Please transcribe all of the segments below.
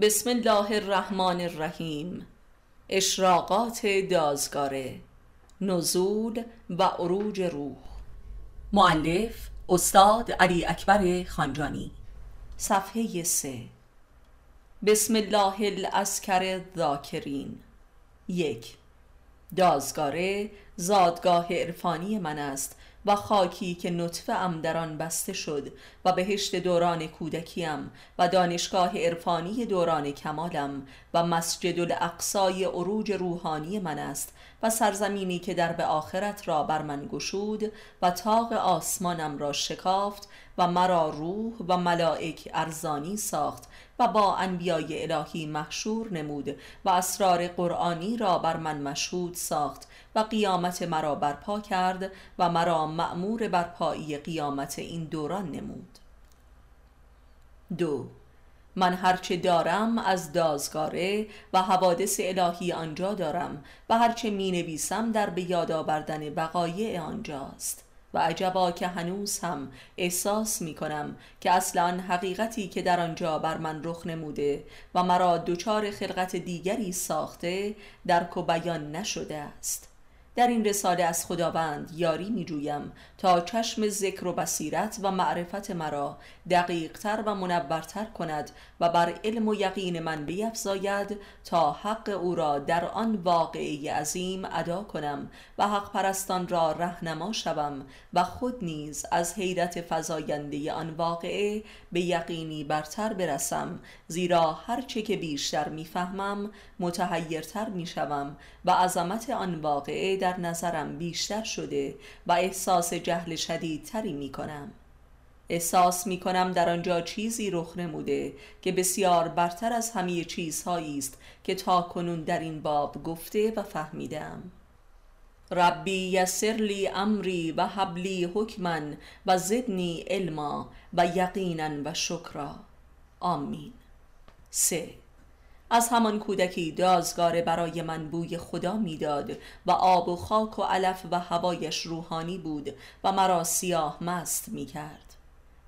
بسم الله الرحمن الرحیم. اشراقات دازگاره. نزول و عروج روح. معلف استاد علی اکبر خانجانی. صفحه سه. بسم الله الاسکر ذاکرین یک. دازگاره زادگاه عرفانی من است. و خاکی که نطفه ام در آن بسته شد و بهشت دوران کودکیم و دانشگاه عرفانی دوران کمالم و مسجد الاقصای عروج روحانی من است و سرزمینی که در به آخرت را بر من گشود و تاق آسمانم را شکافت و مرا روح و ملائک ارزانی ساخت و با انبیای الهی محشور نمود و اسرار قرآنی را بر من مشهود ساخت و قیامت مرا برپا کرد و مرا مأمور برپایی قیامت این دوران نمود. دو من هرچه دارم از دازگاره و حوادث الهی آنجا دارم و هرچه می نویسم در به یاد آوردن بقایع آنجاست و عجبا که هنوز هم احساس می کنم که اصلا حقیقتی که در آنجا بر من رخ نموده و مرا دچار خلقت دیگری ساخته درک و بیان نشده است. در این رساله از خداوند یاری می جویم تا چشم ذکر و بصیرت و معرفت مرا دقیقتر و منورتر کند و بر علم و یقین من بیفزاید تا حق او را در آن واقعی عظیم ادا کنم و حق پرستان را رهنما شوم و خود نیز از حیرت فزاینده آن واقعه به یقینی برتر برسم زیرا هرچه که بیشتر می‌فهمم متحیرتر می‌شوم و عظمت آن واقعه در نظرم بیشتر شده و احساس جهل شدیدتری می کنم احساس می کنم در آنجا چیزی رخ نموده که بسیار برتر از همه چیزهایی است که تا کنون در این باب گفته و فهمیدم. ربی یسر لی امری و حبلی حکما و زدنی علما و یقینا و شکرا. آمین. سه. از همان کودکی دازگاره برای من بوی خدا می‌داد و آب و خاک و علف و هوایش روحانی بود و مرا سیاه مست می کرد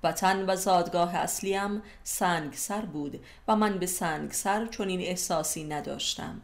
وطن و زادگاه اصلیم سنگ سر بود و من به سنگ سر چنین احساسی نداشتم.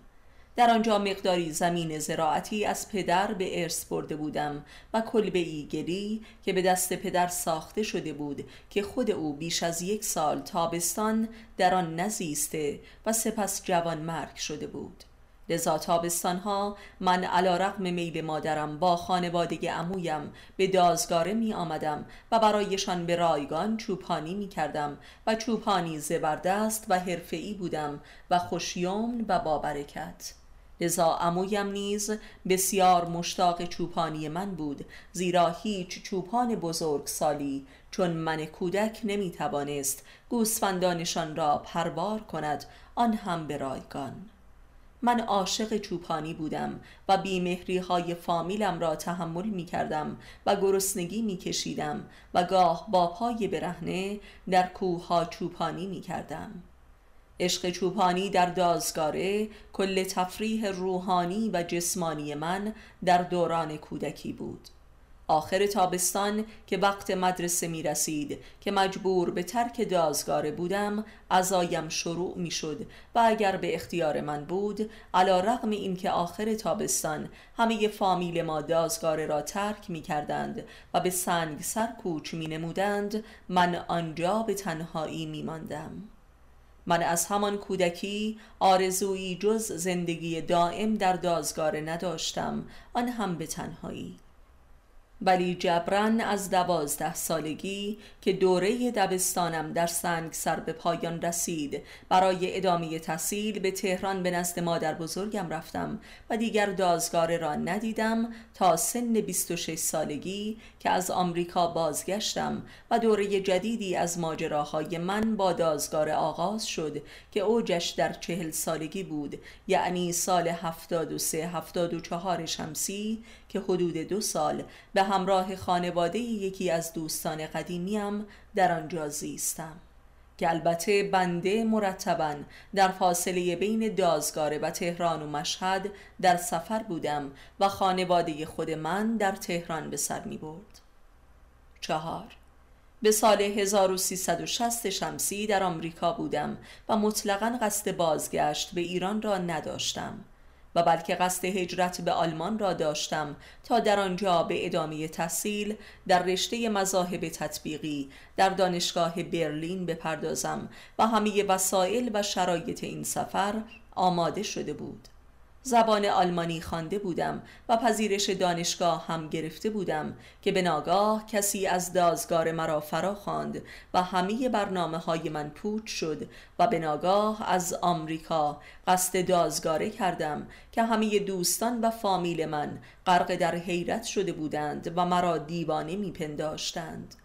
در آنجا مقداری زمین زراعتی از پدر به ارث برده بودم و کلبه ایگلی که به دست پدر ساخته شده بود که خود او بیش از یک سال تابستان در آن نزیسته و سپس جوان مرگ شده بود. لذا تابستان ها من علا رقم میل مادرم با خانواده امویم به دازگاره می آمدم و برایشان به رایگان چوپانی می کردم و چوپانی زبردست و حرفه‌ای بودم و خوشیوم و بابرکت لذا امویم نیز بسیار مشتاق چوپانی من بود زیرا هیچ چوپان بزرگ سالی چون من کودک نمی توانست گوسفندانشان را پروار کند آن هم به رایگان. من عاشق چوپانی بودم و بیمهری های فامیلم را تحمل می کردم و گرسنگی می کشیدم و گاه با پای برهنه در کوه ها چوپانی می کردم عشق چوپانی در دازگاره کل تفریح روحانی و جسمانی من در دوران کودکی بود. آخر تابستان که وقت مدرسه می رسید که مجبور به ترک دازگاره بودم ازایم شروع می شد و اگر به اختیار من بود علا رقم این که آخر تابستان همه فامیل ما دازگاره را ترک می کردند و به سنگ سر کوچ می نمودند من آنجا به تنهایی می ماندم. من از همان کودکی آرزویی جز زندگی دائم در دازگاره نداشتم آن هم به تنهایی. ولی جبران از دوازده سالگی که دوره دبستانم در سنگ سر به پایان رسید. برای ادامه تحصیل به تهران به نزد مادر بزرگم رفتم و دیگر دازگاره را ندیدم تا سن 26 سالگی که از آمریکا بازگشتم و دوره جدیدی از ماجراهای من با دازگاره آغاز شد که اوجش در چهل سالگی بود یعنی سال 73 74 شمسی که حدود دو سال به همراه خانواده یکی از دوستان قدیمیم در آنجا زیستم. که البته بنده مرتبا در فاصله بین دازگاره و تهران و مشهد در سفر بودم و خانواده خود من در تهران به سر می برد چهار. به سال 1360 شمسی در آمریکا بودم و مطلقا قصد بازگشت به ایران را نداشتم. و بلکه قصد هجرت به آلمان را داشتم تا در آنجا به ادامه تحصیل در رشته مذاهب تطبیقی در دانشگاه برلین بپردازم و همه وسایل و شرایط این سفر آماده شده بود. زبان آلمانی خوانده بودم و پذیرش دانشگاه هم گرفته بودم که به ناگاه کسی از دازگار مرا فرا خواند و همه برنامه های من پوچ شد و به ناگاه از آمریکا قصد دازگاره کردم که همه دوستان و فامیل من غرق در حیرت شده بودند و مرا دیوانه میپنداشتند.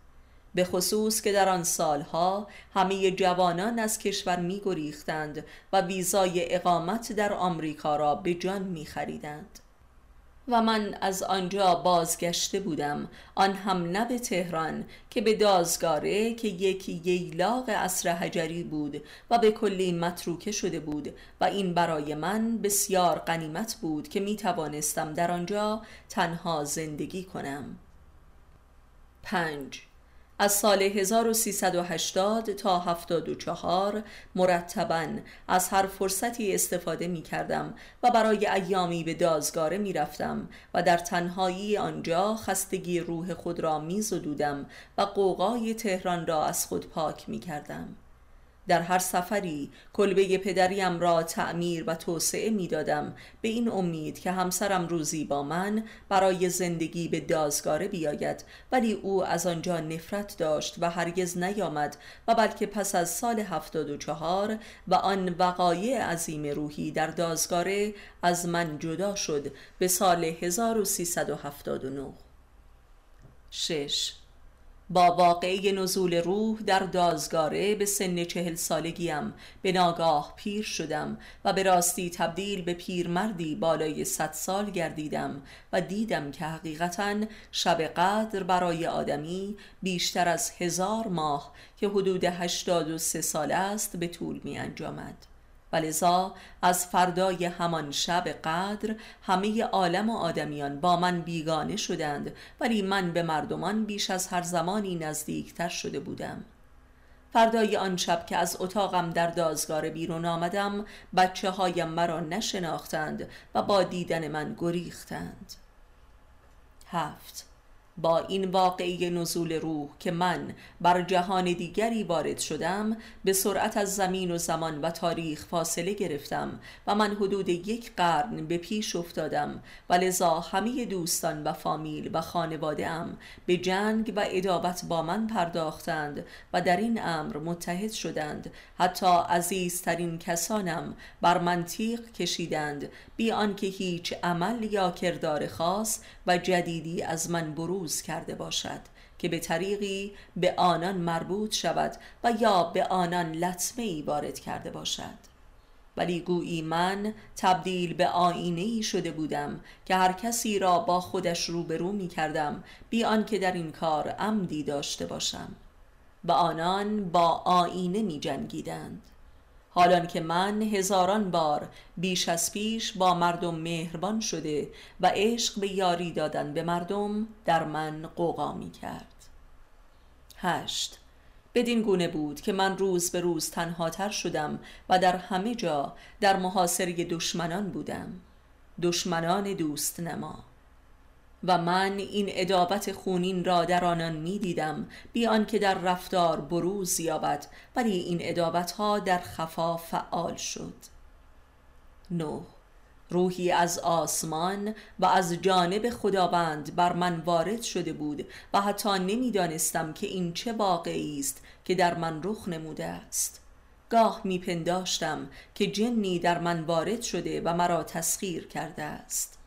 به خصوص که در آن سالها همه جوانان از کشور می گریختند و ویزای اقامت در آمریکا را به جان می خریدند. و من از آنجا بازگشته بودم آن هم نه به تهران که به دازگاره که یکی ییلاق اصر حجری بود و به کلی متروکه شده بود و این برای من بسیار قنیمت بود که می توانستم در آنجا تنها زندگی کنم پنج از سال 1380 تا 74 مرتبا از هر فرصتی استفاده می کردم و برای ایامی به دازگاره می رفتم و در تنهایی آنجا خستگی روح خود را می زدودم و قوقای تهران را از خود پاک می کردم. در هر سفری کلبه پدریم را تعمیر و توسعه می دادم به این امید که همسرم روزی با من برای زندگی به دازگاره بیاید. ولی او از آنجا نفرت داشت و هرگز نیامد و بلکه پس از سال هفتاد و چهار و آن وقایع عظیم روحی در دازگاره از من جدا شد به سال 1379 شش با واقعه نزول روح در دازگاره به سن چهل سالگیم به ناگاه پیر شدم و به راستی تبدیل به پیرمردی بالای صد سال گردیدم و دیدم که حقیقتا شب قدر برای آدمی بیشتر از هزار ماه که حدود هشتاد و سه سال است به طول می انجامد. ولذا از فردای همان شب قدر همه عالم و آدمیان با من بیگانه شدند ولی من به مردمان بیش از هر زمانی نزدیکتر شده بودم. فردای آن شب که از اتاقم در دازگار بیرون آمدم بچه هایم مرا نشناختند و با دیدن من گریختند. هفت با این واقعی نزول روح که من بر جهان دیگری وارد شدم به سرعت از زمین و زمان و تاریخ فاصله گرفتم و من حدود یک قرن به پیش افتادم و لذا همه دوستان و فامیل و خانواده ام به جنگ و ادابت با من پرداختند و در این امر متحد شدند. حتی عزیزترین کسانم بر منطیق کشیدند بی آنکه هیچ عمل یا کردار خاص و جدیدی از من بروز کرده باشد که به طریقی به آنان مربوط شود و یا به آنان لطمه ای وارد کرده باشد. ولی گویی من تبدیل به آینه ای شده بودم که هر کسی را با خودش روبرو می کردم بی آنکه در این کار عمدی داشته باشم. و آنان با آینه می جنگیدند حالان که من هزاران بار بیش از پیش با مردم مهربان شده و عشق به یاری دادن به مردم در من قوقا می کرد. هشت. بدین گونه بود که من روز به روز تنها تر شدم و در همه جا در محاصره دشمنان بودم. دشمنان دوست نما. و من این ادابت خونین را در آنان می دیدم بی که در رفتار بروز یابد ولی این ادابت ها در خفا فعال شد. نو روحی از آسمان و از جانب خداوند بر من وارد شده بود و حتی نمی‌دانستم که این چه واقعی است که در من رخ نموده است. گاه میپنداشتم که جنی در من وارد شده و مرا تسخیر کرده است.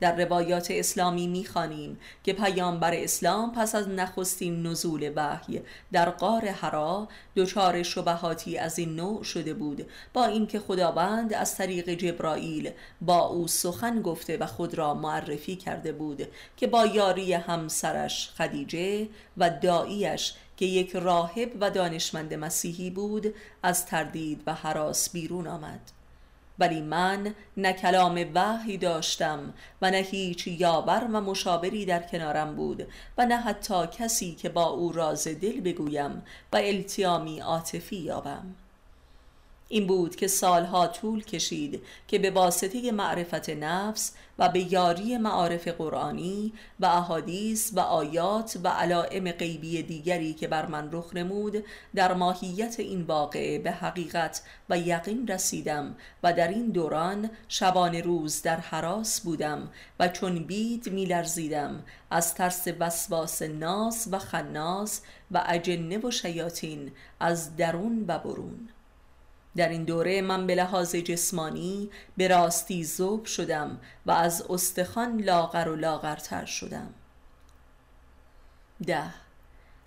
در روایات اسلامی می‌خوانیم که پیامبر اسلام پس از نخستین نزول وحی در قار حرا دچار شبهاتی از این نوع شده بود. با اینکه خداوند از طریق جبرائیل با او سخن گفته و خود را معرفی کرده بود که با یاری همسرش خدیجه و داییش که یک راهب و دانشمند مسیحی بود از تردید و حراس بیرون آمد. ولی من نه کلام وحی داشتم و نه هیچ یاور و مشاوری در کنارم بود و نه حتی کسی که با او راز دل بگویم و التیامی عاطفی یابم. این بود که سالها طول کشید که به واسطه معرفت نفس و به یاری معارف قرآنی و احادیث و آیات و علائم غیبی دیگری که بر من رخ نمود در ماهیت این واقعه به حقیقت و یقین رسیدم و در این دوران شبان روز در حراس بودم و چون بید میلرزیدم از ترس وسواس ناس و خناس و اجنه و شیاطین از درون و برون. در این دوره من به لحاظ جسمانی به راستی زوب شدم و از استخوان لاغر و لاغرتر شدم. ده.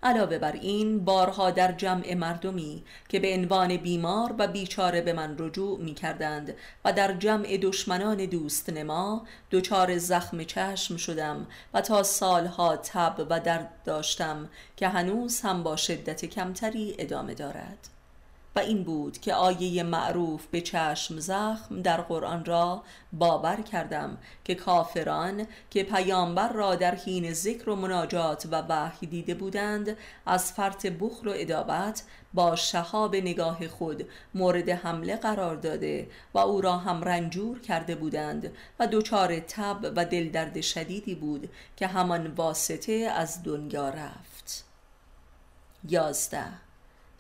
علاوه بر این بارها در جمع مردمی که به عنوان بیمار و بیچاره به من رجوع می کردند و در جمع دشمنان دوست نما دچار زخم چشم شدم و تا سالها تب و درد داشتم که هنوز هم با شدت کمتری ادامه دارد. این بود که آیه معروف به چشم زخم در قرآن را باور کردم که کافران که پیامبر را در حین ذکر و مناجات و وحی دیده بودند از فرط بخل و ادابت با شهاب نگاه خود مورد حمله قرار داده و او را هم رنجور کرده بودند و دچار تب و دلدرد شدیدی بود که همان واسطه از دنیا رفت. یازده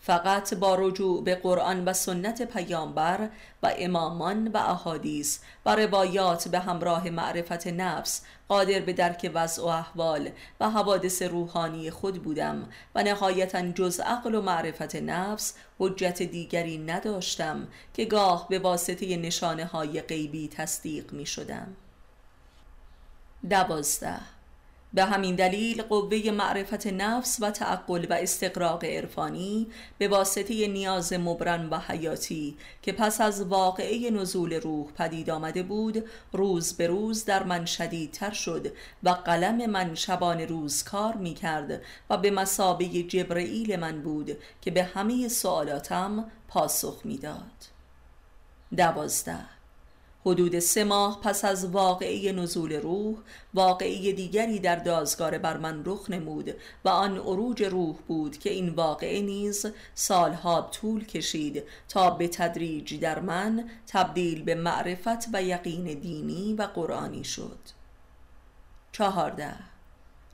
فقط با رجوع به قرآن و سنت پیامبر و امامان و احادیث و روایات به همراه معرفت نفس قادر به درک وضع و احوال و حوادث روحانی خود بودم و نهایتا جز عقل و معرفت نفس حجت دیگری نداشتم که گاه به واسطه نشانه های غیبی تصدیق می شدم دوازده به همین دلیل قوه معرفت نفس و تعقل و استقراق عرفانی به واسطه نیاز مبرن و حیاتی که پس از واقعه نزول روح پدید آمده بود روز به روز در من شدیدتر شد و قلم من شبان روز کار می کرد و به مسابه جبرئیل من بود که به همه سوالاتم پاسخ می‌داد. دوازده حدود سه ماه پس از واقعه نزول روح واقعه دیگری در دازگار بر من رخ نمود و آن عروج روح بود که این واقعه نیز سالها طول کشید تا به تدریج در من تبدیل به معرفت و یقین دینی و قرآنی شد. چهارده.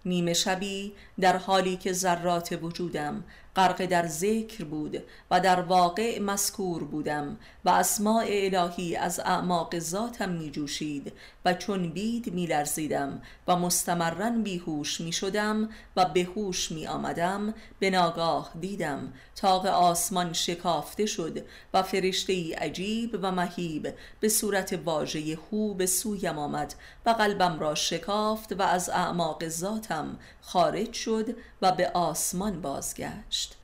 نیمه شبی در حالی که ذرات وجودم غرق در ذکر بود و در واقع مسکور بودم و اسماع الهی از اعماق ذاتم می جوشید و چون بید می لرزیدم و مستمرن بیهوش می شدم و به هوش می آمدم به ناگاه دیدم تاق آسمان شکافته شد و فرشته ای عجیب و مهیب به صورت واژه هو به سویم آمد و قلبم را شکافت و از اعماق ذاتم خارج شد و به آسمان بازگشت.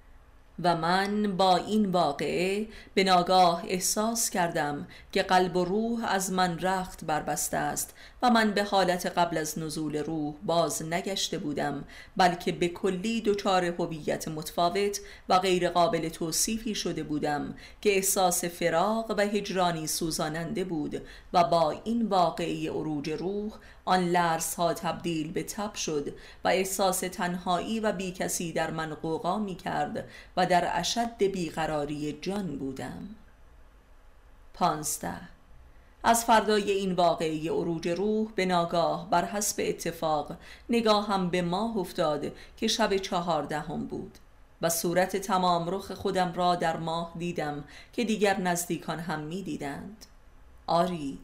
و من با این واقعه به ناگاه احساس کردم که قلب و روح از من رخت بربسته است و من به حالت قبل از نزول روح باز نگشته بودم بلکه به کلی دچار هویت متفاوت و غیر قابل توصیفی شده بودم که احساس فراغ و هجرانی سوزاننده بود و با این واقعه عروج روح آن لرس ها تبدیل به تب شد و احساس تنهایی و بیکسی در من قوقا می کرد و در اشد بیقراری جان بودم. پانزده از فردای این واقعی عروج روح به ناگاه بر حسب اتفاق نگاهم به ماه افتاد که شب چهاردهم بود و صورت تمام رخ خودم را در ماه دیدم که دیگر نزدیکان هم می دیدند. آری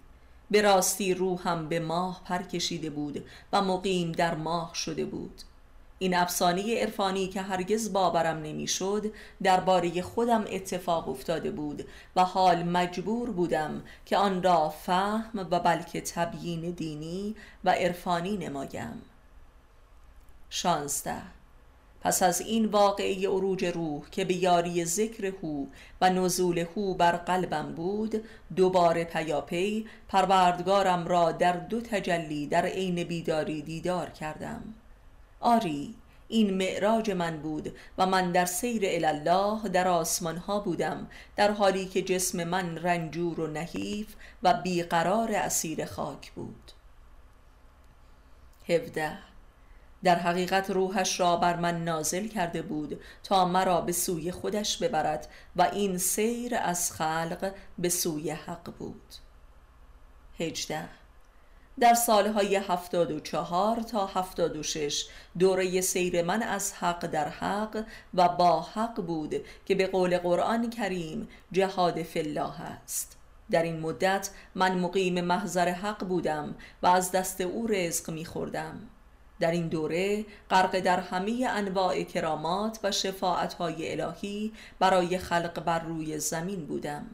به راستی روحم به ماه پر کشیده بود و مقیم در ماه شده بود. این افسانه عرفانی که هرگز باورم نمی‌شد درباره خودم اتفاق افتاده بود و حال مجبور بودم که آن را فهم و بلکه تبیین دینی و عرفانی نمایم. شانزده. پس از این واقعی عروج روح که به یاری ذکر هو و نزول هو بر قلبم بود دوباره پیاپی پروردگارم را در دو تجلی در عین بیداری دیدار کردم. آری این معراج من بود و من در سیر الله در آسمان ها بودم در حالی که جسم من رنجور و نحیف و بیقرار اسیر خاک بود. هفده. در حقیقت روحش را بر من نازل کرده بود تا مرا به سوی خودش ببرد و این سیر از خلق به سوی حق بود. هجده. در سالهای هفتاد و چهار تا هفتاد و شش دوره سیر من از حق در حق و با حق بود که به قول قرآن کریم جهاد فلاح است. در این مدت من مقیم محضر حق بودم و از دست او رزق میخوردم. در این دوره غرق در همه انواع کرامات و شفاعتهای الهی برای خلق بر روی زمین بودم.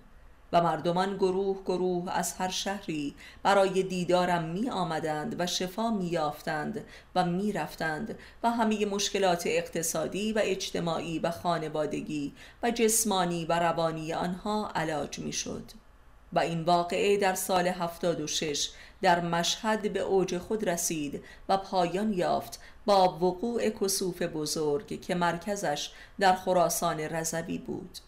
و مردمان گروه گروه از هر شهری برای دیدارم می آمدند و شفا می یافتند و می رفتند و همه مشکلات اقتصادی و اجتماعی و خانوادگی و جسمانی و روانی آنها علاج می شد و این واقعه در سال 76 در مشهد به اوج خود رسید و پایان یافت با وقوع کسوف بزرگ که مرکزش در خراسان رضوی بود.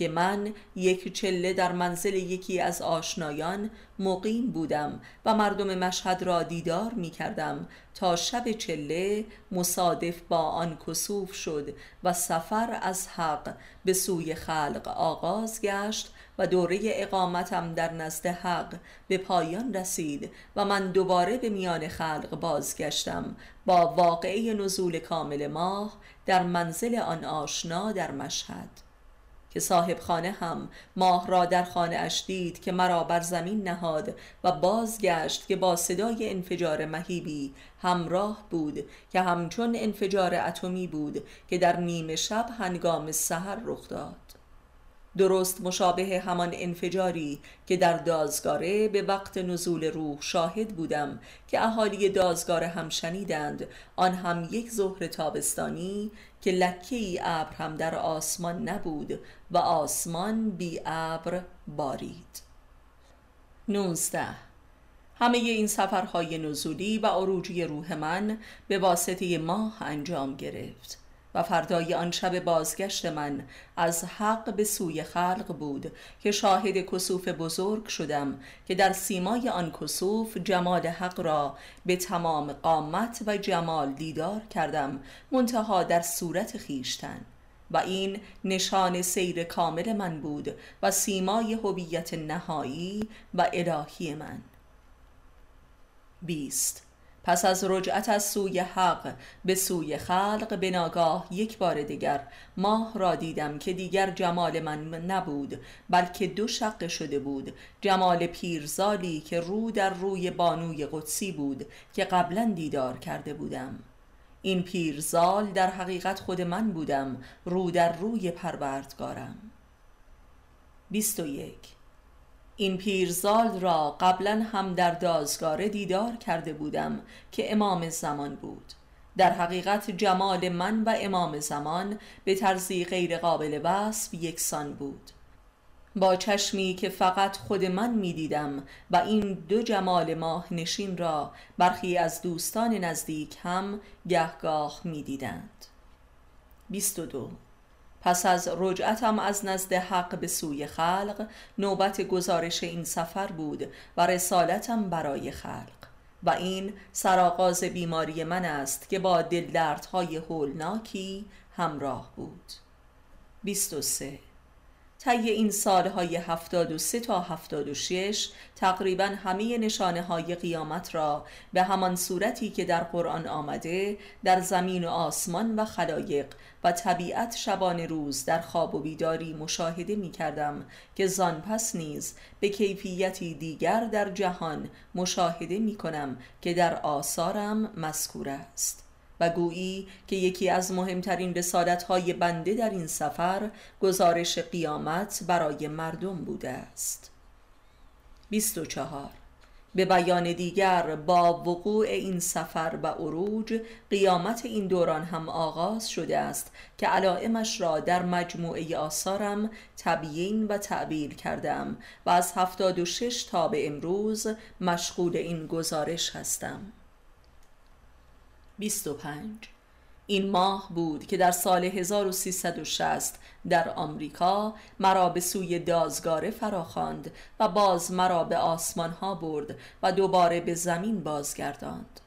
که من یک چله در منزل یکی از آشنایان مقیم بودم و مردم مشهد را دیدار می کردم تا شب چله مصادف با آن کسوف شد و سفر از حق به سوی خلق آغاز گشت و دوره اقامتم در نزد حق به پایان رسید و من دوباره به میان خلق بازگشتم با واقعه نزول کامل ماه در منزل آن آشنا در مشهد. که صاحب خانه هم ماه را در خانه اش دید که مرا بر زمین نهاد و بازگشت که با صدای انفجار مهیبی همراه بود که همچون انفجار اتمی بود که در نیمه شب هنگام سحر رخ داد. درست مشابه همان انفجاری که در دازگاره به وقت نزول روح شاهد بودم که اهالی دازگاره هم شنیدند آن هم یک ظهر تابستانی که لکه ای ابر هم در آسمان نبود و آسمان بی ابر بارید. 19 همه این سفرهای نزولی و عروجی روح من به واسطه ماه انجام گرفت. و فردای آن شب بازگشت من از حق به سوی خلق بود که شاهد کسوف بزرگ شدم که در سیمای آن کسوف جمال حق را به تمام قامت و جمال دیدار کردم منتها در صورت خیشتن و این نشان سیر کامل من بود و سیمای هویت نهایی و الهی من. بیست پس از رجعت از سوی حق به سوی خلق به ناگاه یک بار دیگر ماه را دیدم که دیگر جمال من نبود بلکه دو شقه شده بود. جمال پیرزالی که رو در روی بانوی قدسی بود که قبلا دیدار کرده بودم. این پیرزال در حقیقت خود من بودم رو در روی پروردگارم. 21 این پیرزال را قبلا هم در دازگاره دیدار کرده بودم که امام زمان بود. در حقیقت جمال من و امام زمان به طرزی غیر قابل وصف یکسان بود. با چشمی که فقط خود من می دیدم و این دو جمال ماه نشین را برخی از دوستان نزدیک هم گهگاه می دیدند 22 پس از رجعتم از نزد حق به سوی خلق نوبت گزارش این سفر بود و رسالتم برای خلق. و این سرآغاز بیماری من است که با دلدردهای هولناکی همراه بود. 23 طی این سالهای 73 تا 76 تقریبا همه نشانه های قیامت را به همان صورتی که در قرآن آمده در زمین و آسمان و خلایق و طبیعت شبان روز در خواب و بیداری مشاهده می کردم که زان پس نیز به کیفیتی دیگر در جهان مشاهده می کنم که در آثارم مذکور است. و گویی که یکی از مهمترین رسالت های بنده در این سفر گزارش قیامت برای مردم بوده است. 24 به بیان دیگر با وقوع این سفر و عروج قیامت این دوران هم آغاز شده است که علائمش را در مجموعه آثارم تبیین و تعبیر کردم و از هفتاد و شش تا به امروز مشغول این گزارش هستم. 25 این ماه بود که در سال 1360 در آمریکا مرا به سوی دازگاره فراخواند و باز مرا به آسمان ها برد و دوباره به زمین بازگرداند.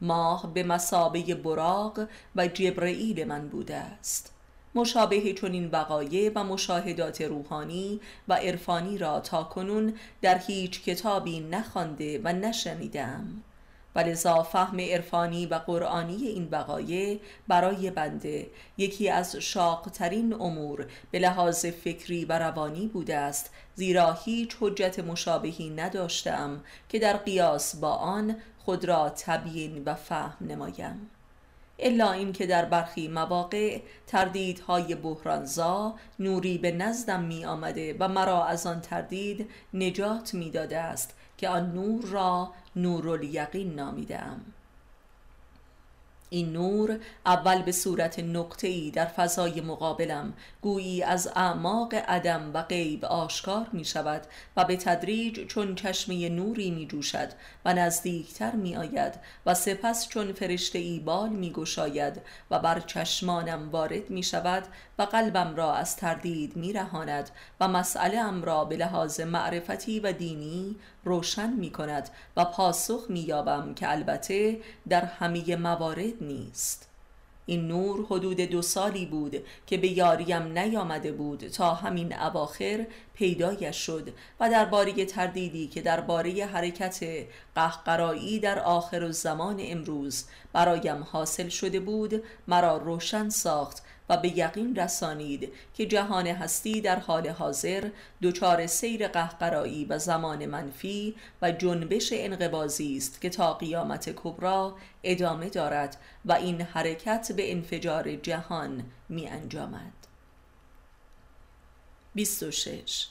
ماه به مسابه براغ و جبرئیل من بوده است. مشابه چنین وقایع و مشاهدات روحانی و عرفانی را تا کنون در هیچ کتابی نخوانده و نشنیدم ولذا فهم عرفانی و قرآنی این وقایع برای بنده یکی از شاقترین امور به لحاظ فکری و روانی بوده است زیرا هیچ حجت مشابهی نداشتم که در قیاس با آن خود را تبیین و فهم نمایم. الا اینکه در برخی مواقع تردیدهای بحرانزا نوری به نزدم می آمده و مرا از آن تردید نجات می داده است که آن نور را نور الیقین نامیدم این نور اول به صورت نقطه‌ای در فضای مقابلم گویی از اعماق عدم و غیب آشکار می شود و به تدریج چون چشمه نوری می جوشد و نزدیکتر می آید و سپس چون فرشته ای بال می گشاید و بر چشمانم وارد می شود و قلبم را از تردید می رهاند و مسئله ام را به لحاظ معرفتی و دینی روشن می کند و پاسخ می یابم که البته در همه موارد نیست. این نور حدود دو سالی بود که به یاریم نیامده بود تا همین اواخر پیدایش شد و درباره تردیدی که درباره حرکت قهقرایی در آخر زمان امروز برایم حاصل شده بود مرا روشن ساخت و به یقین رسانید که جهان هستی در حال حاضر دچار سیر قهقرایی و زمان منفی و جنبش انقبازی است که تا قیامت کبرا ادامه دارد و این حرکت به انفجار جهان می انجامد. 26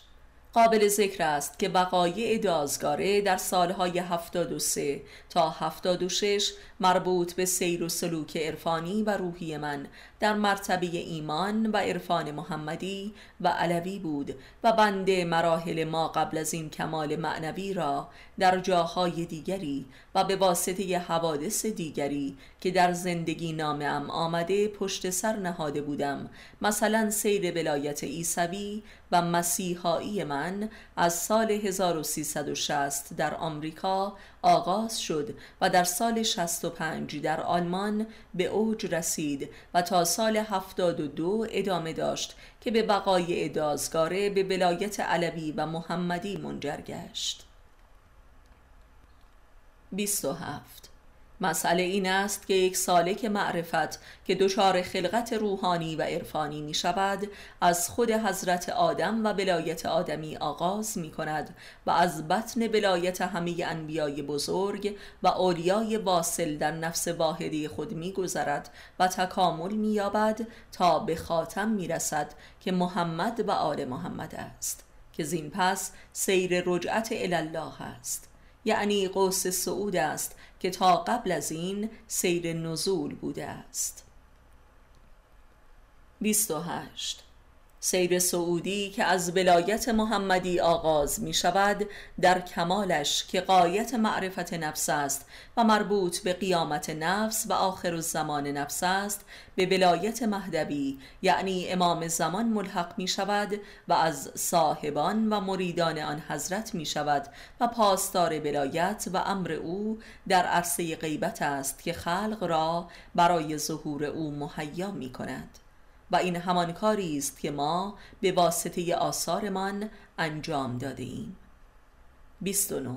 قابل ذکر است که وقایع دازگاره در سالهای 73 تا 76 مربوط به سیر و سلوک عرفانی و روحی من در مرتبه ایمان و عرفان محمدی و علوی بود و بنده مراحل ما قبل از این کمال معنوی را در جاهای دیگری و به واسطه حوادث دیگری که در زندگی نامم آمده پشت سر نهاده بودم مثلا سیر ولایت ایسوی و مسیحایی من از سال 1360 در آمریکا آغاز شد و در سال 65 در آلمان به اوج رسید و تا سال 72 ادامه داشت که به بقای دازگاره به ولایت علوی و محمدی منجر گشت. 27 مسئله این است که یک سالک معرفت که دچار خلقت روحانی و عرفانی می شود از خود حضرت آدم و ولایت آدمی آغاز می کند و از بطن ولایت همه انبیای بزرگ و اولیای واصل در نفس واحدی خود می گذرد و تکامل می یابد تا به خاتم می رسد که محمد و آل محمد است که زین پس سیر رجعت الله است. یعنی قوس صعود است که تا قبل از این سیر نزول بوده است. 28 سیر سعودی که از ولایت محمدی آغاز می شود در کمالش که قایت معرفت نفس است و مربوط به قیامت نفس و آخر الزمان نفس است به ولایت مهدوی یعنی امام زمان ملحق می شود و از صاحبان و مریدان آن حضرت می شود و پاسدار ولایت و امر او در عرصه غیبت است که خلق را برای ظهور او مهیا می کند و این همان کاری است که ما به واسطه آثارمان انجام داده ایم 29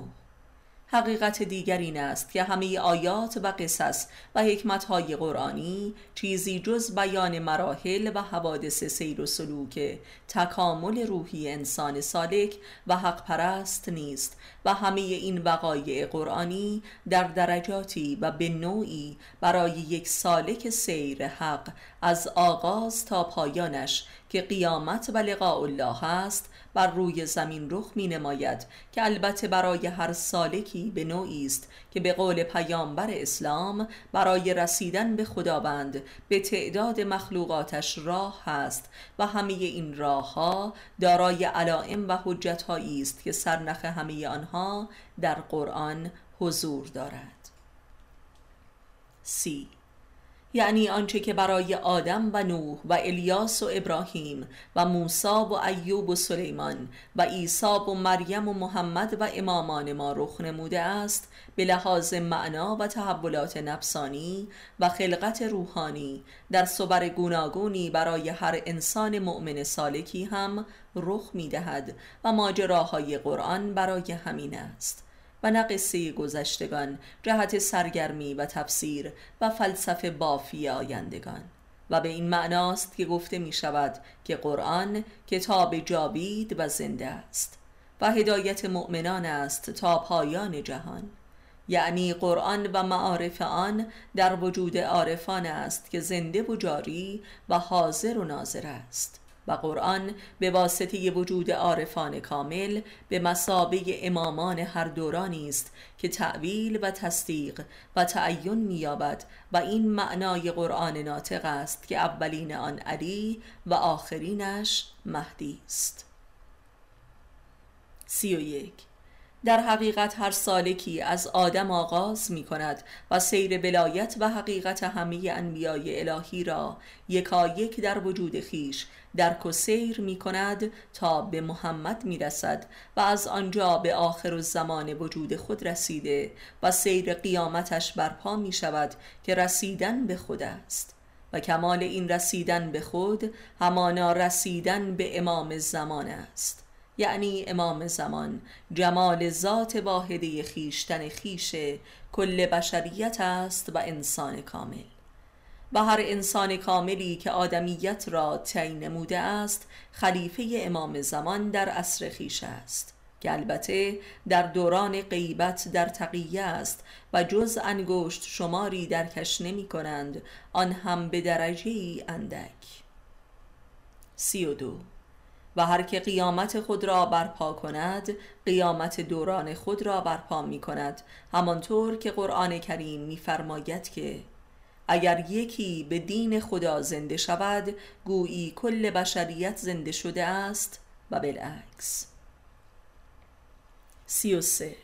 حقیقت دیگر این است که همه آیات و قصص و حکمتهای قرآنی چیزی جز بیان مراحل و حوادث سیر و سلوک تکامل روحی انسان سالک و حق پرست نیست و همه این وقایع قرآنی در درجاتی و به نوعی برای یک سالک سیر حق از آغاز تا پایانش که قیامت و لقاء الله است بر روی زمین رخ می نماید که البته برای هر سالکی به نوعی است که به قول پیامبر اسلام برای رسیدن به خداوند به تعداد مخلوقاتش راه هست و همه این راه ها دارای علائم و حجت است که سرنخ همه آنها در قرآن حضور دارد. سی یعنی آنچه که برای آدم و نوح و الیاس و ابراهیم و موسی و ایوب و سلیمان و عیسی و مریم و محمد و امامان ما رخ نموده است به لحاظ معنا و تحولات نفسانی و خلقت روحانی در صبر گوناگونی برای هر انسان مؤمن سالکی هم رخ می دهد و ماجراهای قرآن برای همین است. و نه قصه گذشتگان جهت سرگرمی و تفسیر و فلسفه بافی آیندگان. و به این معناست که گفته می شود که قرآن کتاب جاوید و زنده است و هدایت مؤمنان است تا پایان جهان. یعنی قرآن و معارف آن در وجود عارفان است که زنده و جاری و حاضر و ناظر است. و قرآن به واسطه وجود عارفان کامل به مسابه امامان هر دورانی است که تعویل و تصدیق و تعین مییابد و این معنای قرآن ناطق است که اولین آن علی و آخرینش مهدی است. سی و یک. در حقیقت هر سالکی از آدم آغاز می کند و سیر بلایت و حقیقت همه انبیای الهی را یکایک در وجود خیش درک و سیر می کند تا به محمد می رسد و از آنجا به آخر زمان وجود خود رسیده و سیر قیامتش برپا می شود که رسیدن به خود است. و کمال این رسیدن به خود همانا رسیدن به امام زمان است. یعنی امام زمان جمال ذات واحده خیشتن خیش کل بشریت است و انسان کامل. و هر انسان کاملی که آدمیت را تعیین نموده است خلیفه امام زمان در عصر خیش است. که البته در دوران غیبت در تقیه است و جز انگشت شماری درکش نمی کنند آن هم به درجه اندک. سی و دو. و هر که قیامت خود را برپا کند قیامت دوران خود را برپا می کند. همانطور که قرآن کریم میفرماید که اگر یکی به دین خدا زنده شود گویی کل بشریت زنده شده است و بالعکس. سی و سه.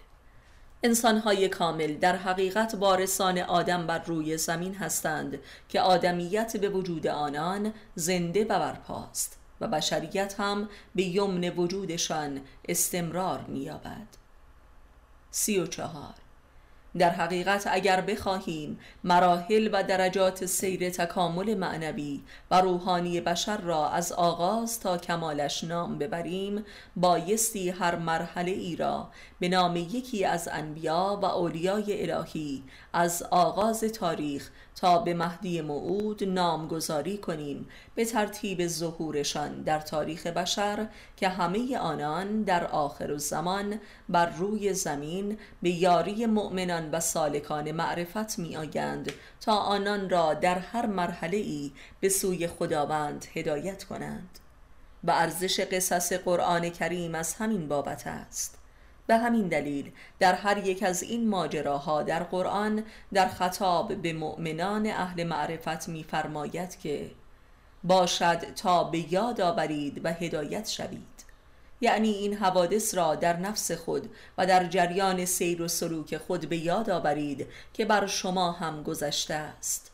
انسانهای کامل در حقیقت وارثان آدم بر روی زمین هستند که آدمیت به وجود آنان زنده و برپاست و بشریت هم به یمن وجودشان استمرار مییابد. سی و چهار. در حقیقت اگر بخواهیم مراحل و درجات سیر تکامل معنوی و روحانی بشر را از آغاز تا کمالش نام ببریم بایستی هر مرحله ای را به نام یکی از انبیا و اولیای الهی از آغاز تاریخ تا به مهدی موعود نامگذاری کنیم به ترتیب ظهورشان در تاریخ بشر که همه آنان در آخر الزمان بر روی زمین به یاری مؤمنان و سالکان معرفت می آگند تا آنان را در هر مرحله ای به سوی خداوند هدایت کنند. و ارزش قصص قرآن کریم از همین بابت است. به همین دلیل در هر یک از این ماجراها در قرآن در خطاب به مؤمنان اهل معرفت می‌فرماید که باشد تا به یاد آورید و هدایت شوید. یعنی این حوادث را در نفس خود و در جریان سیر و سلوک خود به یاد آورید که بر شما هم گذشته است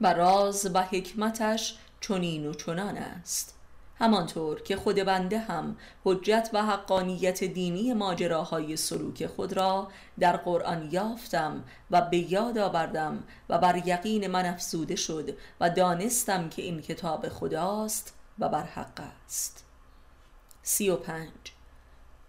و راز و حکمتش چنین و چنان است. همانطور که خود بنده هم حجت و حقانیت دینی ماجراهای سلوک خود را در قرآن یافتم و به یاد آوردم و بر یقین من افزوده شد و دانستم که این کتاب خداست و بر حق است. سی و پنج.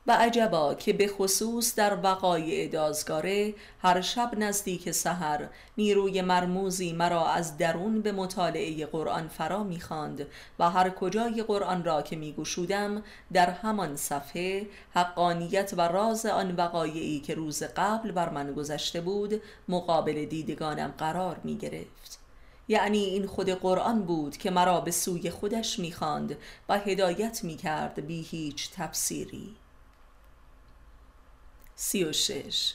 و عجبا که به خصوص در وقایع دازگاره هر شب نزدیک سحر نیروی مرموزی مرا از درون به مطالعه قرآن فرا می‌خواند و هر کجای قرآن را که میگشودم در همان صفحه حقانیت و راز آن وقایعی که روز قبل بر من گذشته بود مقابل دیدگانم قرار می‌گرفت. یعنی این خود قرآن بود که مرا به سوی خودش می‌خواند و هدایت می‌کرد بی هیچ تفسیری. سی و شش.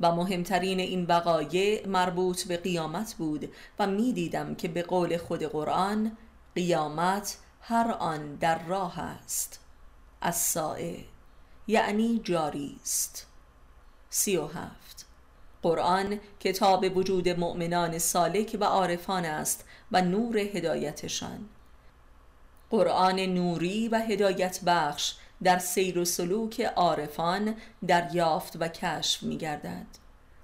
و مهمترین این وقایع مربوط به قیامت بود و می‌دیدم که به قول خود قرآن قیامت هر آن در راه است. از یعنی جاری است. سی و هفت. قرآن کتاب وجود مؤمنان سالک و عارفان است و نور هدایتشان. قرآن نوری و هدایت بخش در سیر و سلوک عارفان در یافت و کشف می گردد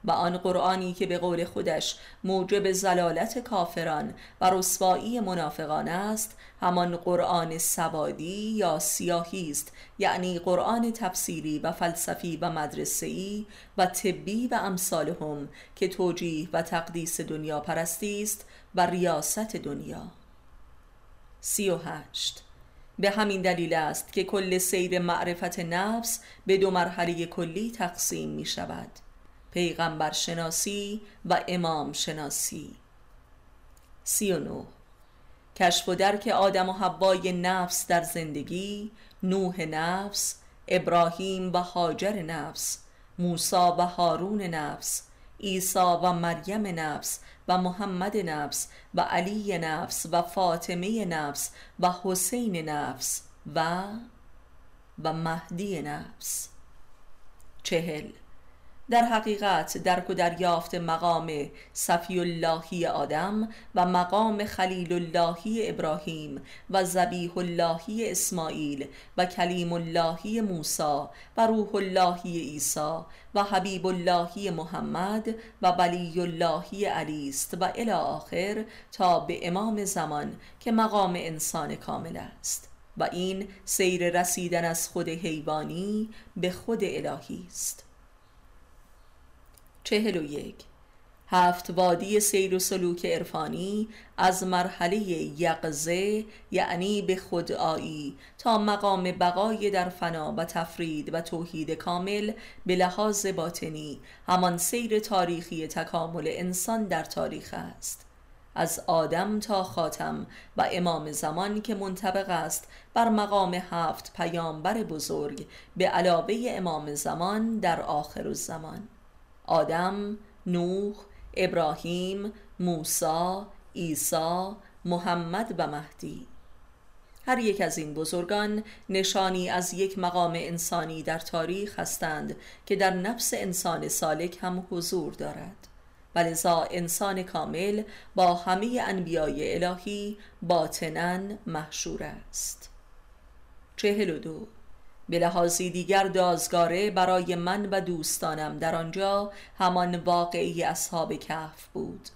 و آن قرآنی که به قول خودش موجب زلالت کافران و رسوایی منافقان است همان قرآن سوادی یا سیاهی است یعنی قرآن تفسیری و فلسفی و مدرسه‌ای و طبی و امثالهم که توجیه و تقدیس دنیا پرستی است و ریاست دنیا. سی و هشت به همین دلیل است که کل سیر معرفت نفس به دو مرحله کلی تقسیم می شود. پیغمبر شناسی و امام شناسی. سی و نو کشف و درک آدم و حوای نفس در زندگی نوح نفس ابراهیم و هاجر نفس موسا و هارون نفس عیسی و مریم نفس و محمد نفس و علی نفس و فاطمه نفس و حسین نفس و و مهدی نفس. چهل. در حقیقت درک و دریافت مقام صفی اللهی آدم و مقام خلیل اللهی ابراهیم و زبیح اللهی اسماعیل و کلیم اللهی موسی و روح اللهی عیسی و حبیب اللهی محمد و ولی اللهی علی است و الی آخر تا به امام زمان که مقام انسان کامل است. و این سیر رسیدن از خود حیوانی به خود الهی است. چهل و یک. هفت وادی سیر و سلوک عرفانی از مرحله یقزه یعنی به خودآیی تا مقام بقای در فنا و تفرید و توحید کامل به لحاظ باطنی همان سیر تاریخی تکامل انسان در تاریخ است. از آدم تا خاتم و امام زمان که منطبق است بر مقام هفت پیامبر بزرگ به علاوه امام زمان در آخر الزمان. آدم، نوح، ابراهیم، موسا، عیسی، محمد و مهدی. هر یک از این بزرگان نشانی از یک مقام انسانی در تاریخ هستند که در نفس انسان سالک هم حضور دارد. ولذا انسان کامل با همه انبیای الهی باطنا محشور است. چهل و دو به لحاظی دیگر دازگاره برای من و دوستانم در آنجا همان واقعی اصحاب کهف بود.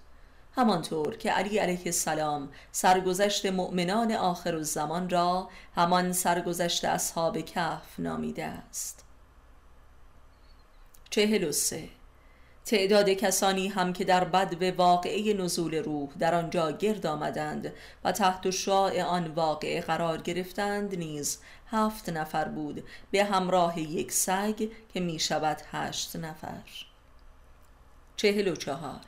همانطور که علی علیه السلام سرگذشت مؤمنان آخر الزمان را همان سرگذشت اصحاب کهف نامیده است. چهل و سه تعداد کسانی هم که در بد واقعه نزول روح در آنجا گرد آمدند و تحت شاع آن واقعه قرار گرفتند نیز هفت نفر بود به همراه یک سگ که می شود هشت نفر. چهل و چهار.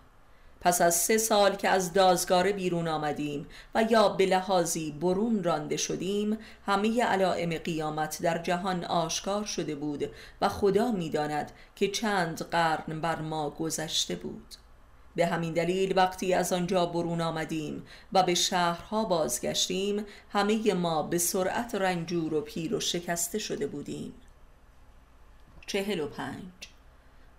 پس از سه سال که از دازگاره بیرون آمدیم و یا به لحاظی برون رانده شدیم همه علائم قیامت در جهان آشکار شده بود و خدا می‌داند که چند قرن بر ما گذشته بود. به همین دلیل وقتی از آنجا برون آمدیم و به شهرها بازگشتیم همه ما به سرعت رنجور و پیر و شکسته شده بودیم. چهل و پنج.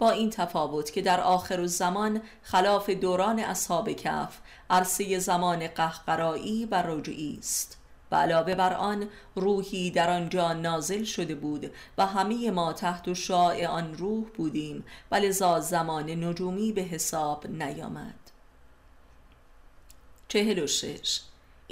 با این تفاوت که در آخر زمان خلاف دوران اصحاب کف عرصه زمان قهقرایی و رجعی است. و علاوه بر آن روحی در آنجا نازل شده بود و همه ما تحت شاع آن روح بودیم و لذا زمان نجومی به حساب نیامد. چهل و شش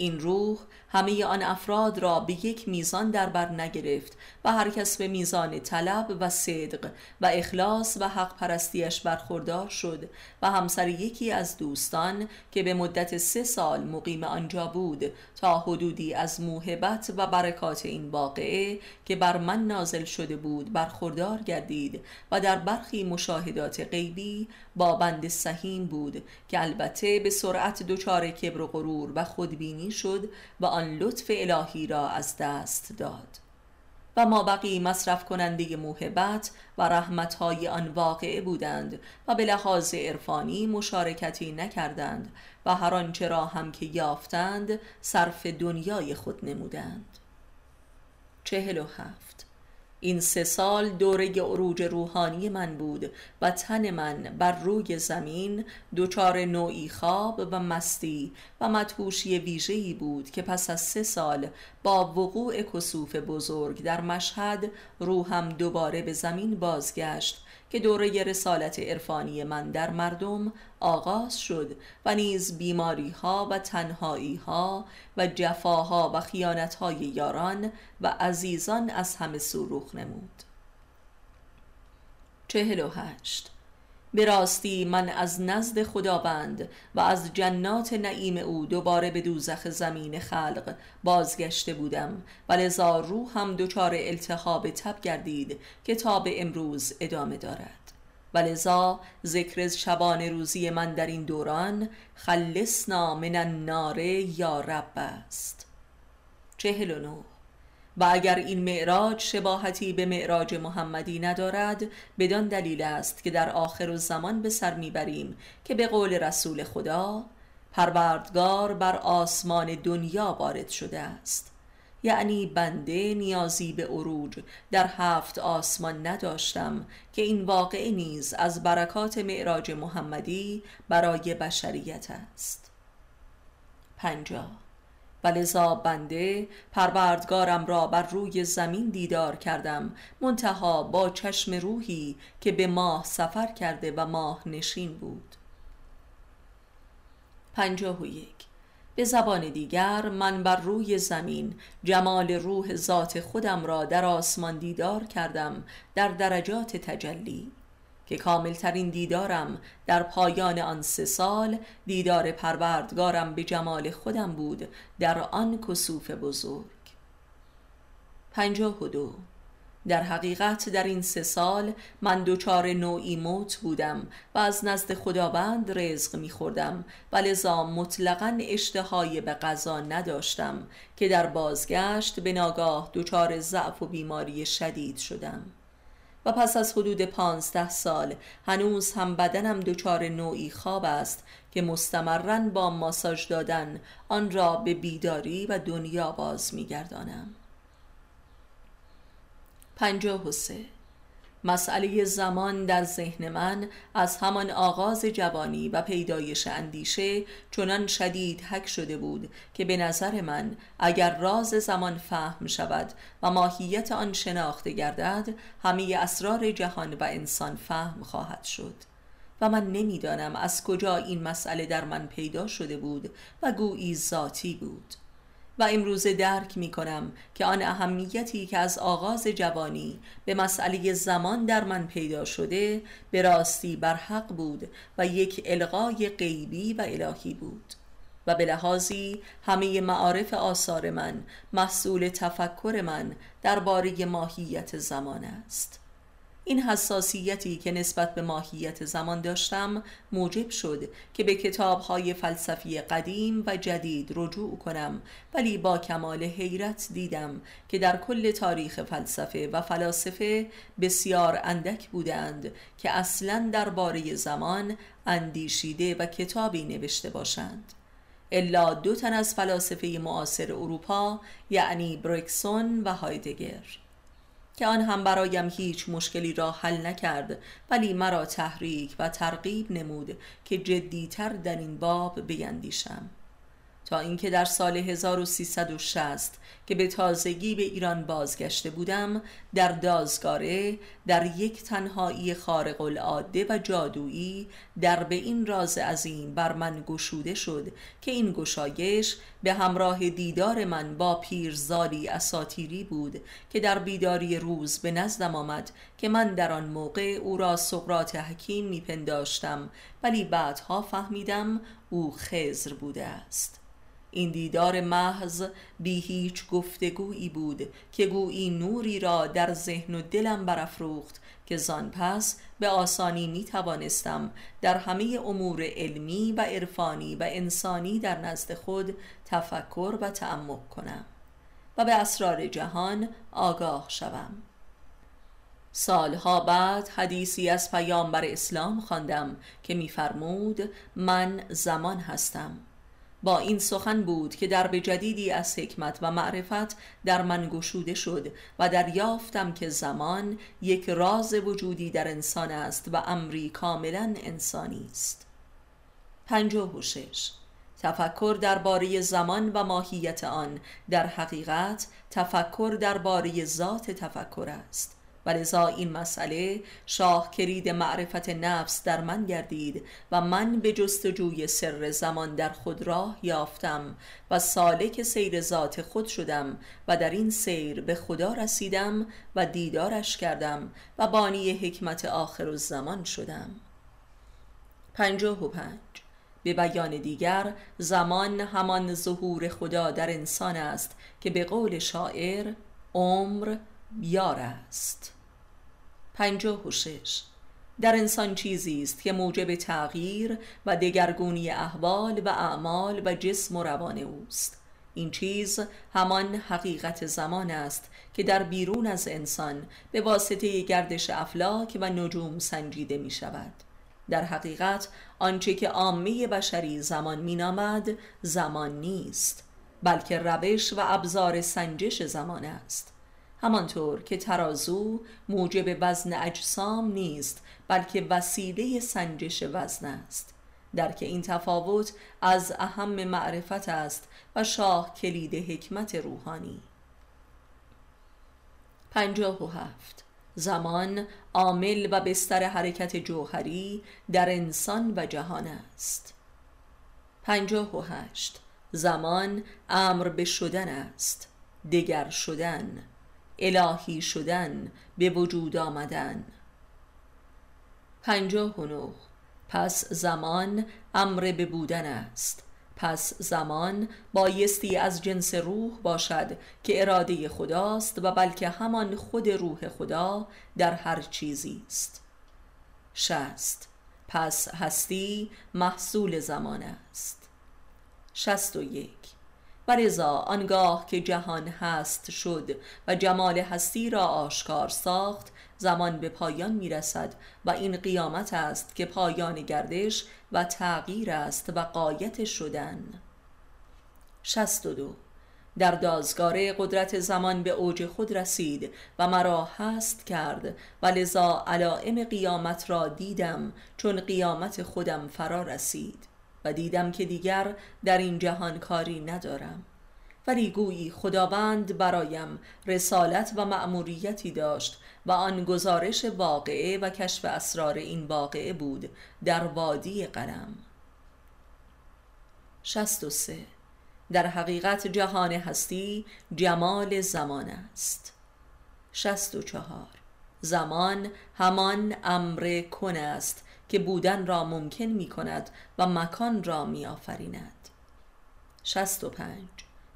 این روح همه آن افراد را به یک میزان در بر نگرفت و هر کس به میزان طلب و صدق و اخلاص و حق پرستیش برخوردار شد و همسر یکی از دوستان که به مدت سه سال مقیم آنجا بود تا حدودی از موهبت و برکات این واقعه که بر من نازل شده بود برخوردار گردید و در برخی مشاهدات غیبی با بند سهیم بود که البته به سرعت دچار کبر و غرور و خودبینی شد و آن لطف الهی را از دست داد. و ما بقی مصرف کننده موهبت و رحمتهای آن واقعه بودند و به لحاظ عرفانی مشارکتی نکردند و هر آنچه را هم که یافتند صرف دنیای خود نمودند. چهل و هفت این سه سال دوره عروج روحانی من بود و تن من بر روی زمین دچار نوعی خواب و مستی و مدهوشی ویژه‌ای بود که پس از سه سال با وقوع کسوف بزرگ در مشهد روحم دوباره به زمین بازگشت که دوره رسالت عرفانی من در مردم آغاز شد و نیز بیماری ها و تنهایی ها و جفاها و خیانت های یاران و عزیزان از همه سو نمود. چهل و هشت به راستی من از نزد خداوند و از جنات نعیم او دوباره به دوزخ زمین خلق بازگشته بودم و لذا روحم دچار التهاب تب گردید که تا به امروز ادامه دارد. و لذا ذکر شبان روزی من در این دوران خلصنا من النار یا رب است. چهل و اگر این معراج شباهتی به معراج محمدی ندارد بدان دلیل است که در آخر زمان به سر می‌بریم که به قول رسول خدا پروردگار بر آسمان دنیا وارد شده است. یعنی بنده نیازی به عروج در هفت آسمان نداشتم که این واقع نیز از برکات معراج محمدی برای بشریت است. پنجاه و بنده پروردگارم را بر روی زمین دیدار کردم. منتها با چشم روحی که به ماه سفر کرده و ماه نشین بود. پنجاه و یک. به زبان دیگر من بر روی زمین جمال روح ذات خودم را در آسمان دیدار کردم در درجات تجلی. که کاملترین دیدارم در پایان آن سه سال دیدار پروردگارم به جمال خودم بود در آن کسوف بزرگ. پنجاه و دو. در حقیقت در این سه سال من دوچار نوعی موت بودم و از نزد خداوند رزق میخوردم و لذا مطلقا اشتهای به غذا نداشتم که در بازگشت به ناگاه دوچار ضعف و بیماری شدید شدم. و پس از حدود پانزده سال هنوز هم بدنم دچار نوعی خواب است که مستمرا با ماساژ دادن. آن را به بیداری و دنیا باز میگردانم. پنجاه و مسئله زمان در ذهن من از همان آغاز جوانی و پیدایش اندیشه چنان شدید حک شده بود که به نظر من اگر راز زمان فهم شود و ماهیت آن شناخته گردد همه اسرار جهان و انسان فهم خواهد شد. و من نمی‌دانم از کجا این مسئله در من پیدا شده بود و گویی ذاتی بود. و امروزه درک می کنم که آن اهمیتی که از آغاز جوانی به مسئله زمان در من پیدا شده به راستی بر حق بود و یک القای غیبی و الهی بود و به لحاظی همه معارف آثار من محصول تفکر من درباره ماهیت زمان است. این حساسیتی که نسبت به ماهیت زمان داشتم موجب شد که به کتابهای فلسفی قدیم و جدید رجوع کنم ولی با کمال حیرت دیدم که در کل تاریخ فلسفه و فلاسفه بسیار اندک بودند که اصلا درباره زمان اندیشیده و کتابی نوشته باشند. الا دو تن از فلاسفه معاصر اروپا یعنی بریکسون و هایدگر. که آن هم برایم هیچ مشکلی را حل نکرد ولی مرا تحریک و ترغیب نمود که جدیتر در این باب بیندیشم. تا اینکه در سال 1360 که به تازگی به ایران بازگشته بودم در دازگاره در یک تنهایی خارق العاده و جادویی در به این راز عظیم بر من گشوده شد که این گشایش به همراه دیدار من با پیرزالی اساتیری بود که در بیداری روز به نزدم آمد که من در آن موقع او را سقرات حکیم میپنداشتم ولی بعدها فهمیدم او خزر بوده است. این دیدار محض بی هیچ گفتگویی بود که گویی نوری را در ذهن و دلم برافروخت که زان پس به آسانی می توانستم در همه امور علمی و عرفانی و انسانی در نزد خود تفکر و تعمق کنم و به اسرار جهان آگاه شوم. سالها بعد حدیثی از پیامبر اسلام خواندم که میفرمود من زمان هستم. با این سخن بود که در به جدیدی از حکمت و معرفت در من گشوده شد و دریافتم که زمان یک راز وجودی در انسان است و امری کاملا انسانی است. پنجاه و شش. تفکر درباره زمان و ماهیت آن در حقیقت تفکر درباره ذات تفکر است. و لذا این مسئله شاه کرید معرفت نفس در من گردید و من به جستجوی سر زمان در خود راه یافتم و سالک سیر ذات خود شدم و در این سیر به خدا رسیدم و دیدارش کردم و بانی حکمت آخر و زمان شدم. پنجاه و پنج. به بیان دیگر زمان همان ظهور خدا در انسان است که به قول شاعر عمر بیار است. پنجاه و شش. در انسان چیزی است که موجب تغییر و دگرگونی احوال و اعمال و جسم و روان اوست. این چیز همان حقیقت زمان است که در بیرون از انسان به واسطه گردش افلاک و نجوم سنجیده می شود. در حقیقت آنچه که عامه بشری زمان مینامد زمان نیست بلکه روش و ابزار سنجش زمان است. همانطور که ترازو موجب وزن اجسام نیست بلکه وسیله سنجش وزن است. در که این تفاوت از اهم معرفت است و شاه کلید حکمت روحانی. پنجاه و هفت. زمان عامل و بستر حرکت جوهری در انسان و جهان است. پنجاه و هشت. زمان امر به شدن است. دگر شدن. الهی شدن به وجود آمدن. پنجاه و نه. پس زمان امر به بودن است. پس زمان بایستی از جنس روح باشد که اراده خداست و بلکه همان خود روح خدا در هر چیزی است. شست. پس هستی محصول زمان است. شست و یک. و رضا آنگاه که جهان هست شد و جمال هستی را آشکار ساخت زمان به پایان می رسد و این قیامت است که پایان گردش و تغییر است و قایت شدن. شست و دو. در دازگاره قدرت زمان به اوج خود رسید و مرا هست کرد و لذا علائم قیامت را دیدم چون قیامت خودم فرا رسید. و دیدم که دیگر در این جهان کاری ندارم. ولی گویی خداوند برایم رسالت و مأموریتی داشت و آن گزارش واقعه و کشف اسرار این واقعه بود در وادی قلم. 63 در حقیقت جهان هستی جمال زمان است. 64 زمان همان امر کن است که بودن را ممکن می کند و مکان را می آفریند 65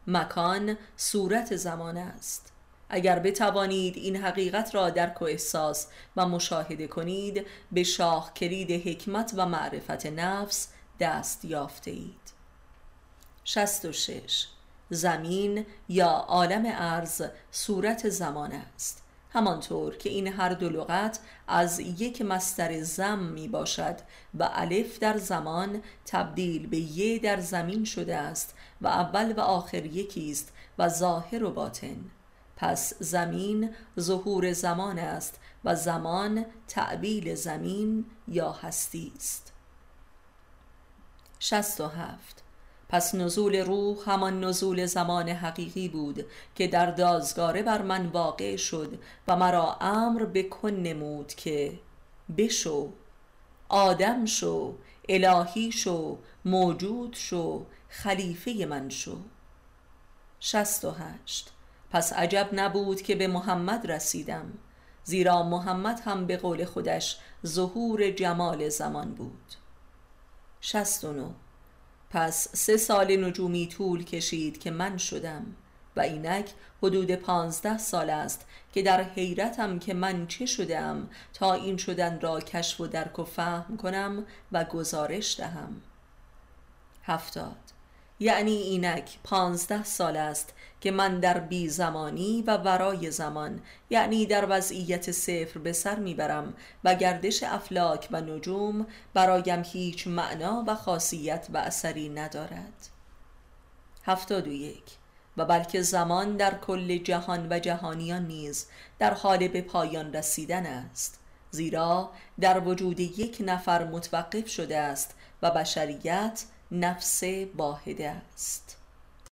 مکان صورت زمان است. اگر بتوانید این حقیقت را درک و احساس و مشاهده کنید به شاه کرید حکمت و معرفت نفس دست یافته اید 66 زمین یا عالم ارز صورت زمان است. همانطور که این هر دو لغت از یک مستر زم می باشد و الف در زمان تبدیل به یه در زمین شده است و اول و آخر یکی است و ظاهر و باطن. پس زمین ظهور زمان است و زمان تعبیل زمین یا هستی است 67 پس نزول روح همان نزول زمان حقیقی بود که در دازگاره بر من واقع شد و مرا امر بکن نمود که بشو. آدم شو الهی شو موجود شو خلیفه من شو. شست و هشت. پس عجب نبود که به محمد رسیدم زیرا محمد هم به قول خودش ظهور جمال زمان بود. شست و نو پس سه سال نجومی طول کشید که من شدم و اینک حدود پانزده سال است که در حیرتم که من چه شدم تا این شدن را کشف و درک و فهم کنم و گزارش دهم. هفتاد. یعنی اینک پانزده سال است که من در بی زمانی و ورای زمان یعنی در وضعیت صفر به سر می‌برم و گردش افلاک و نجوم برایم هیچ معنا و خاصیت و اثری ندارد. هفتاد و یک. و بلکه زمان در کل جهان و جهانیان نیز در حال به پایان رسیدن است زیرا در وجود یک نفر متوقف شده است و بشریت نفس واحده است.